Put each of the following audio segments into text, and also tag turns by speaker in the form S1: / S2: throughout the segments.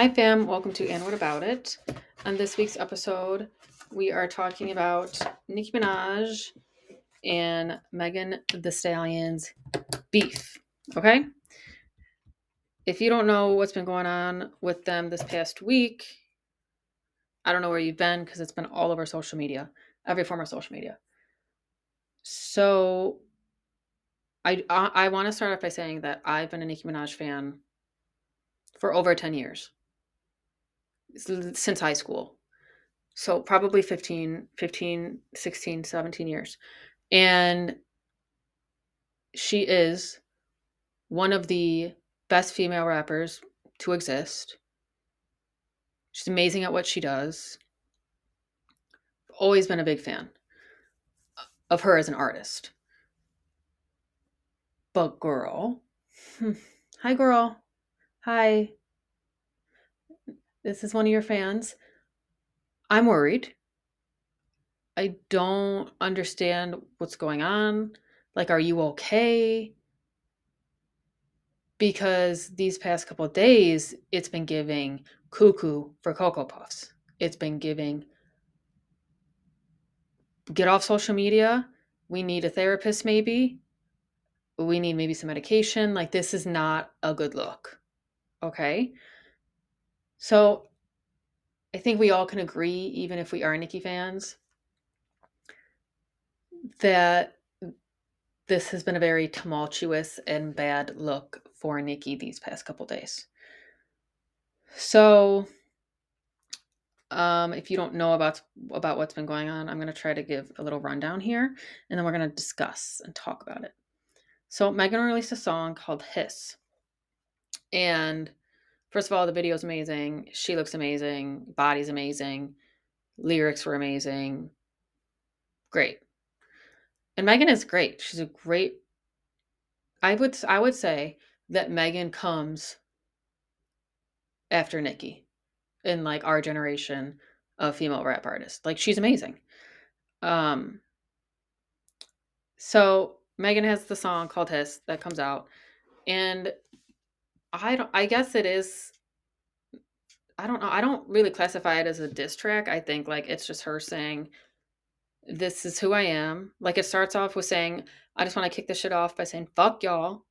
S1: Hi, fam. Welcome to And What About It. On this week's episode, we are talking about Nicki Minaj and Megan Thee Stallion's beef. Okay? If you don't know what's been going on with them this past week, I don't know where you've been because it's been all over social media, every form of social media. So, I I, I want to start off by saying that I've been a Nicki Minaj fan for over 10 years since high school. So probably 15, 15, 16, 17 years. And she is one of the best female rappers to exist. She's amazing at what she does. Always been a big fan of her as an artist. But girl, hmm, hi girl. Hi this is one of your fans. I'm worried. I don't understand what's going on. Like, are you okay? Because these past couple days, it's been giving cuckoo for Cocoa Puffs. It's been giving get off social media. We need a therapist, maybe. We need maybe some medication. Like, this is not a good look. Okay. So I think we all can agree, even if we are Nicki fans, that this has been a very tumultuous and bad look for Nicki these past couple days. So, um, if you don't know about about what's been going on, I'm going to try to give a little rundown here, and then we're going to discuss and talk about it. So, Megan released a song called "Hiss," and First of all, the video is amazing. She looks amazing. Body's amazing. Lyrics were amazing. Great. And Megan is great. She's a great I would I would say that Megan comes after Nicki in like our generation of female rap artists. Like she's amazing. Um so Megan has the song called Hiss that comes out and I don't I guess it is I don't know. I don't really classify it as a diss track. I think like it's just her saying this is who I am. Like it starts off with saying I just want to kick this shit off by saying fuck y'all.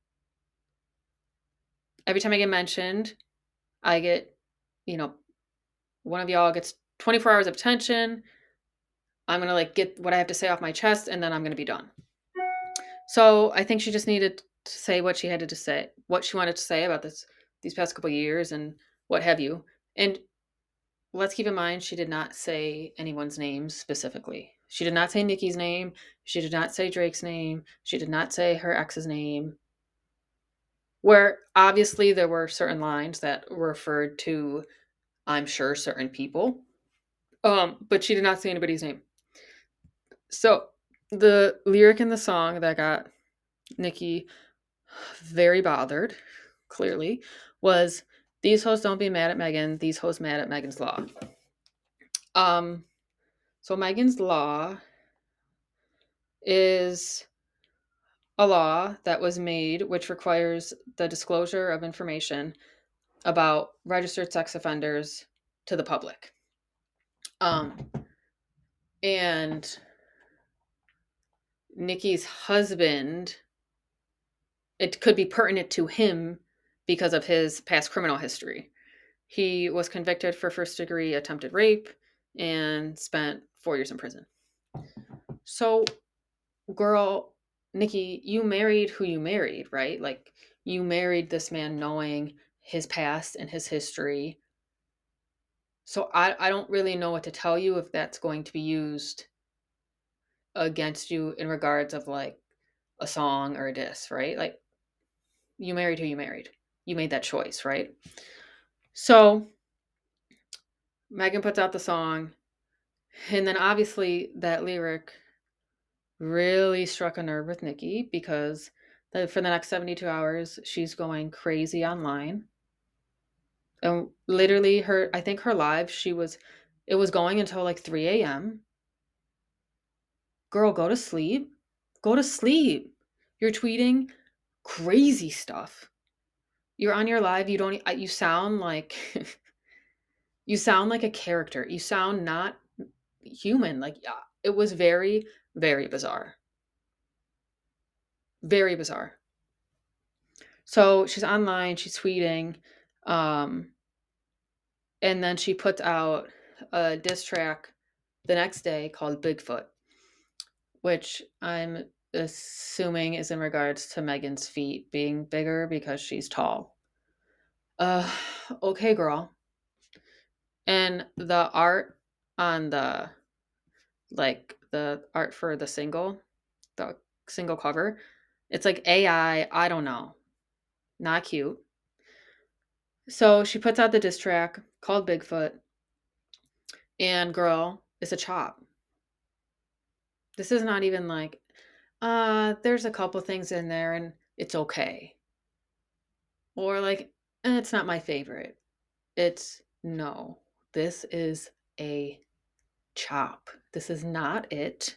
S1: Every time I get mentioned, I get, you know, one of y'all gets 24 hours of attention. I'm going to like get what I have to say off my chest and then I'm going to be done. So, I think she just needed to say what she had to say, what she wanted to say about this these past couple years and what have you. And let's keep in mind she did not say anyone's name specifically. She did not say Nicki's name. She did not say Drake's name. She did not say her ex's name. Where obviously there were certain lines that referred to, I'm sure, certain people. Um, but she did not say anybody's name. So the lyric in the song that got Nicki very bothered, clearly, was these hosts don't be mad at Megan, these hoes mad at Megan's law. Um so Megan's law is a law that was made which requires the disclosure of information about registered sex offenders to the public. Um and Nicki's husband it could be pertinent to him because of his past criminal history. He was convicted for first degree attempted rape and spent four years in prison. So, girl, Nicki, you married who you married, right? Like, you married this man knowing his past and his history. So, I, I don't really know what to tell you if that's going to be used against you in regards of like a song or a diss, right? Like, you married who you married. You made that choice, right? So Megan puts out the song, and then obviously that lyric really struck a nerve with Nicki because the, for the next 72 hours she's going crazy online. And literally her I think her live she was it was going until like 3 a.m. Girl, go to sleep. Go to sleep. You're tweeting crazy stuff. You're on your live, you don't you sound like You sound like a character. You sound not human. Like it was very, very bizarre. Very bizarre. So she's online, she's tweeting, um, and then she puts out a diss track the next day called Bigfoot, which I'm assuming is in regards to Megan's feet being bigger because she's tall. Uh, okay, girl. And the art on the, like, the art for the single, the single cover, it's like AI, I don't know. Not cute. So she puts out the diss track called Bigfoot. And girl, it's a chop. This is not even like, uh, there's a couple things in there and it's okay. Or like, it's not my favorite. It's no, this is a chop. This is not it.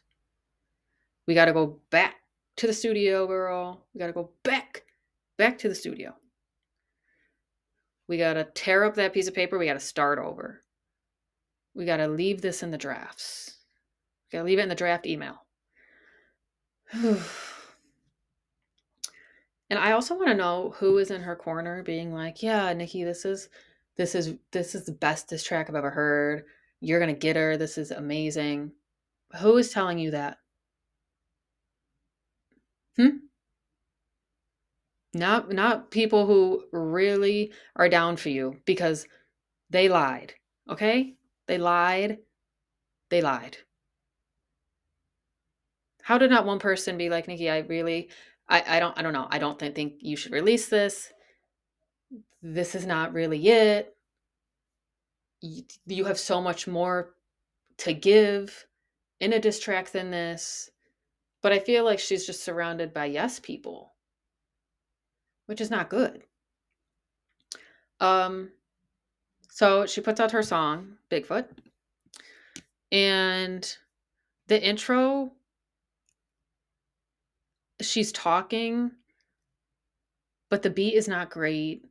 S1: We got to go back to the studio, girl. We got to go back, back to the studio. We got to tear up that piece of paper. We got to start over. We got to leave this in the drafts. We got to leave it in the draft email. and I also want to know who is in her corner being like, "Yeah, Nicki, this is this is this is the bestest track I've ever heard. You're to get her. This is amazing." Who is telling you that? Hmm? Not not people who really are down for you because they lied. Okay? They lied. They lied. How did not one person be like, Nicki, I really I, I don't I don't know. I don't think, think you should release this. This is not really it. You, you have so much more to give in a diss track than this. But I feel like she's just surrounded by yes people which is not good. Um, so she puts out her song, Bigfoot, and the intro, she's talking, but the beat is not great.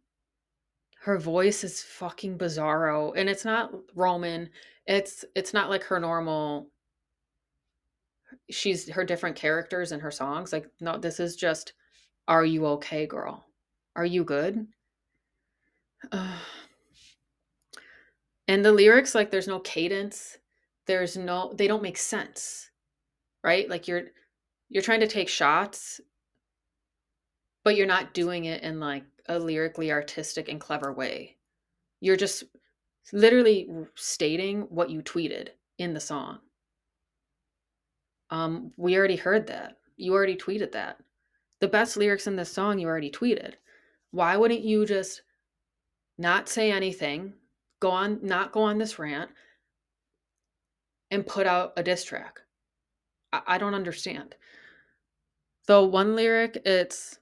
S1: Her voice is fucking bizarro, and it's not Roman. It's it's not like her normal. She's her different characters in her songs. Like no, this is just are you okay, girl? Are you good? Uh, and the lyrics, like, there's no cadence. There's no, they don't make sense, right? Like, you're, you're trying to take shots, but you're not doing it in like a lyrically artistic and clever way. You're just literally stating what you tweeted in the song. Um, we already heard that. You already tweeted that the best lyrics in this song you already tweeted. Why wouldn't you just not say anything, go on, not go on this rant, and put out a diss track? I, I don't understand. So one lyric, it's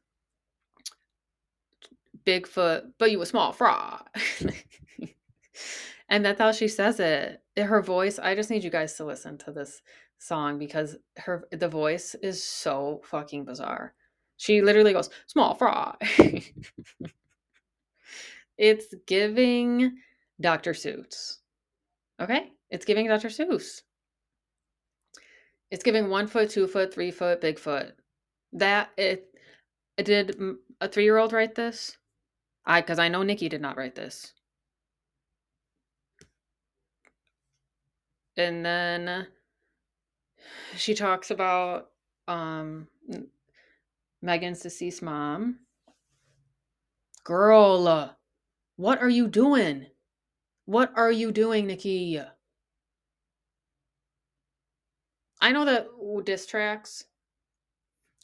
S1: Bigfoot, but you a small frog. and that's how she says it. Eh, her voice, I just need you guys to listen to this song because her the voice is so fucking bizarre. She literally goes, small frog. it's giving Dr. Seuss. Okay? It's giving Dr. Seuss. It's giving one foot, two foot, three foot, Bigfoot. That it, it did a three year old write this? I because I know Nicki did not write this. And then she talks about um Megan's deceased mom. Girl, what are you doing? What are you doing, Nicki? I know that diss tracks,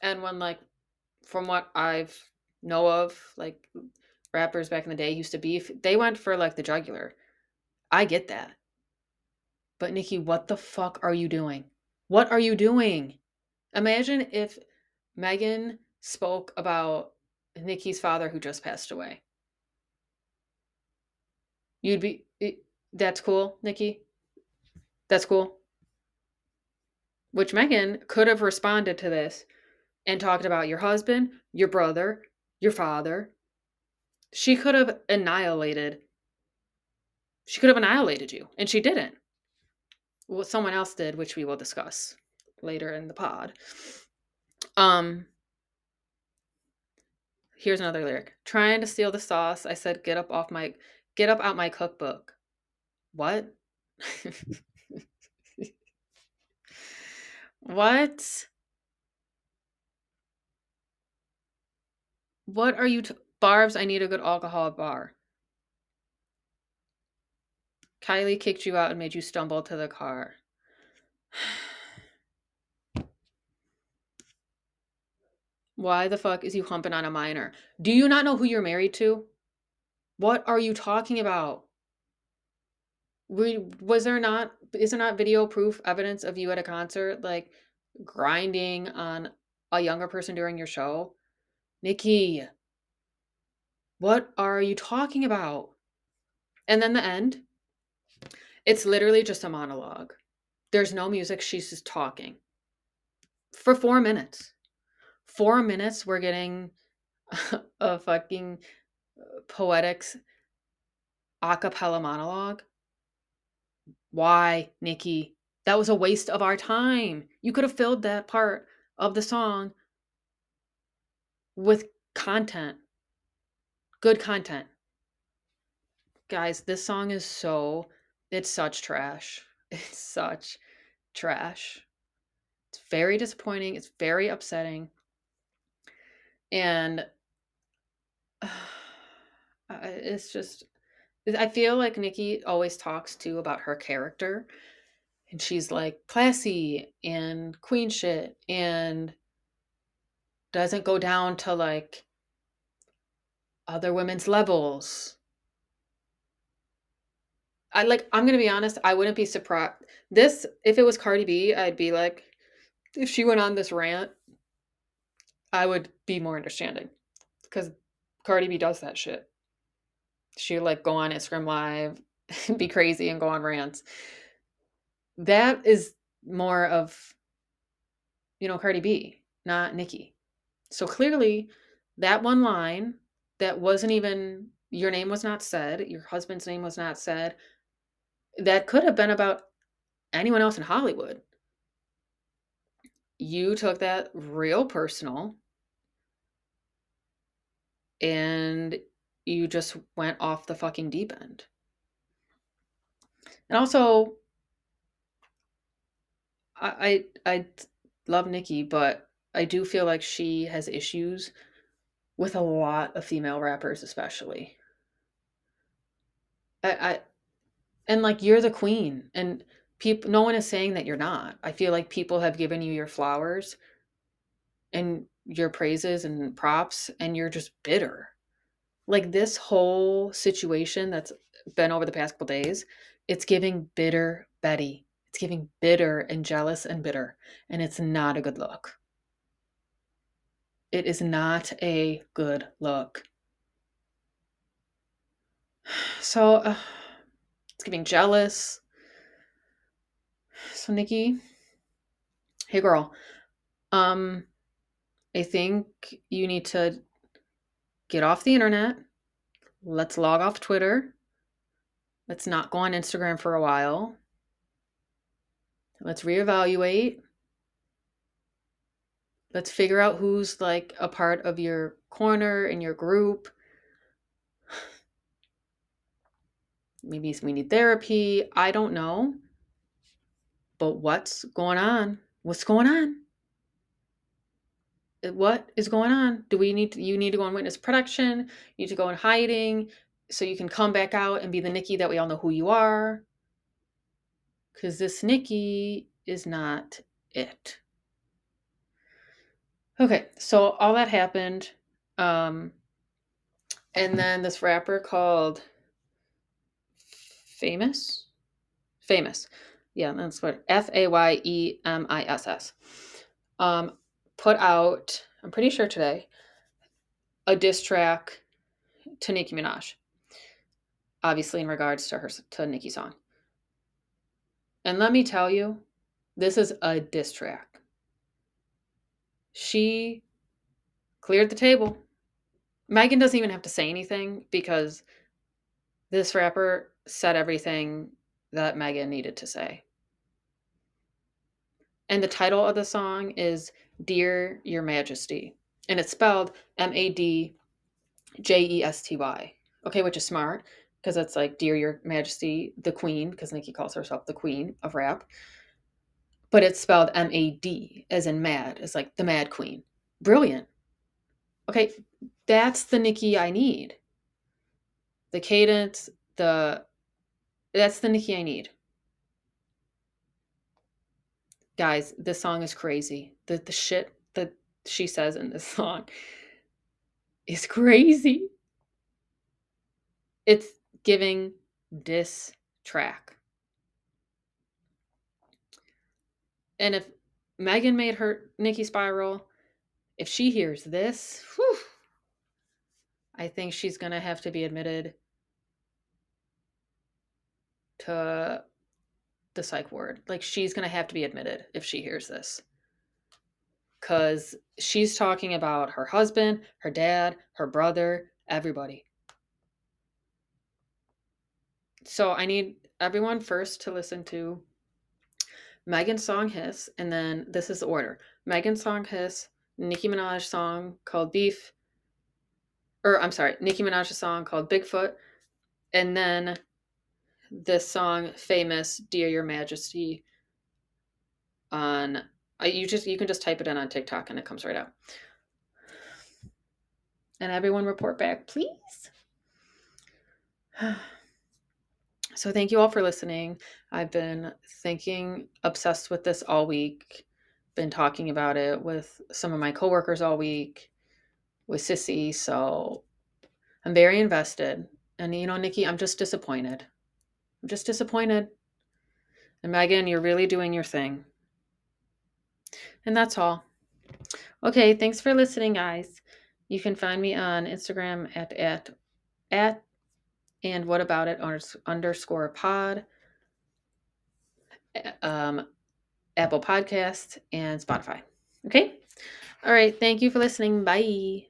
S1: and when like, from what I've know of, like rappers back in the day used to beef, they went for like the jugular. I get that. But Nicki, what the fuck are you doing? What are you doing? Imagine if Megan spoke about Nicki's father who just passed away. You'd be eh, that's cool, Nicki. That's cool. Which Megan could have responded to this and talked about your husband, your brother, your father. She could have annihilated She could have annihilated you, and she didn't. What someone else did, which we will discuss later in the pod. Um, here's another lyric. Trying to steal the sauce. I said, "Get up off my, get up out my cookbook." What? what? What are you t- Barbs, I need a good alcohol bar. Kylie kicked you out and made you stumble to the car. Why the fuck is you humping on a minor? Do you not know who you're married to? What are you talking about? We, was there not is there not video proof evidence of you at a concert like grinding on a younger person during your show? Nicki, what are you talking about? And then the end, it's literally just a monologue. There's no music. She's just talking for four minutes. Four minutes, we're getting a fucking uh, poetics a cappella monologue. Why, Nicki? That was a waste of our time. You could have filled that part of the song with content good content. Guys, this song is so it's such trash. It's such trash. It's very disappointing. It's very upsetting. And uh, it's just I feel like Nicki always talks too about her character. And she's like classy and queen shit and doesn't go down to like other women's levels. I like I'm to be honest, I wouldn't be surprised. This if it was Cardi B, I'd be like if she went on this rant, I would be more understanding cuz Cardi B does that shit. She like go on Instagram live, be crazy and go on rants. That is more of you know Cardi B, not Nicki. So clearly that one line that wasn't even your name was not said, your husband's name was not said. That could have been about anyone else in Hollywood. You took that real personal and you just went off the fucking deep end. And also, I I, I love Nicki, but I do feel like she has issues with a lot of female rappers especially. I, I and like you're the queen and people no one is saying that you're not. I feel like people have given you your flowers and your praises and props and you're just bitter. Like this whole situation that's been over the past couple days it's giving bitter betty. It's giving bitter and jealous and bitter and it's not a good look it is not a good look. So uh, it's getting jealous. So Nicki, hey girl, um, I think you need to get off the internet. Let's log off Twitter. Let's not go on Instagram for a while. Let's reevaluate. Let's figure out who's like a part of your corner in your group. Maybe we need therapy. I don't know. But what's going on? What's going on? Uh, what is going on? Do we need to, you need to go on witness protection? You need to go in hiding so you can come back out and be the Nicki that we all know who you are? Because this Nicki is not it. Okay, so all that happened. Um, and then this rapper called Famous. Famous. Yeah, that's what F A Y E M I S S. Um, put out, I'm pretty sure today, a diss track to Nicki Minaj. Obviously, in regards to her to Nicki song. And let me tell you, this is a diss track she cleared the table. Megan doesn't even have to say anything because this rapper said everything that Megan needed to say. And the title of the song is Dear Your Majesty. And it's spelled M A D J E S T Y. Okay, which is smart because it's like Dear Your Majesty, the Queen, because Nicki calls herself the Queen of rap. But it's spelled M A D, as in mad, it's like the Mad Queen. Brilliant. Okay, that's the Nicki I need. The cadence, the that's the Nicki I need. Guys, this song is crazy. The the shit that she says in this song is crazy. It's giving this track. And if Megan made her Nicki spiral, if she hears this, whew, I think she's gonna have to be admitted to the psych ward. Like she's gonna have to be admitted if she hears this. Cause she's talking about her husband, her dad, her brother, everybody. So I need everyone first to listen to Megan's song Hiss, and then this is the order. Megan's song Hiss, Nicki Minaj song called Beef, or I'm sorry, Nicki Minaj's song called Bigfoot, and then this song famous dear your majesty on uh, you just you can just type it in on tiktok and it comes right out and everyone report back please so thank you all for listening i've been thinking obsessed with this all week been talking about it with some of my coworkers all week with sissy so i'm very invested and you know nicki i'm just disappointed I'm just disappointed. And Megan, you're really doing your thing. And that's all. Okay, thanks for listening, guys. You can find me on Instagram at at at and what about it underscore pod, um, Apple Podcast and Spotify. Okay. All right. Thank you for listening. Bye.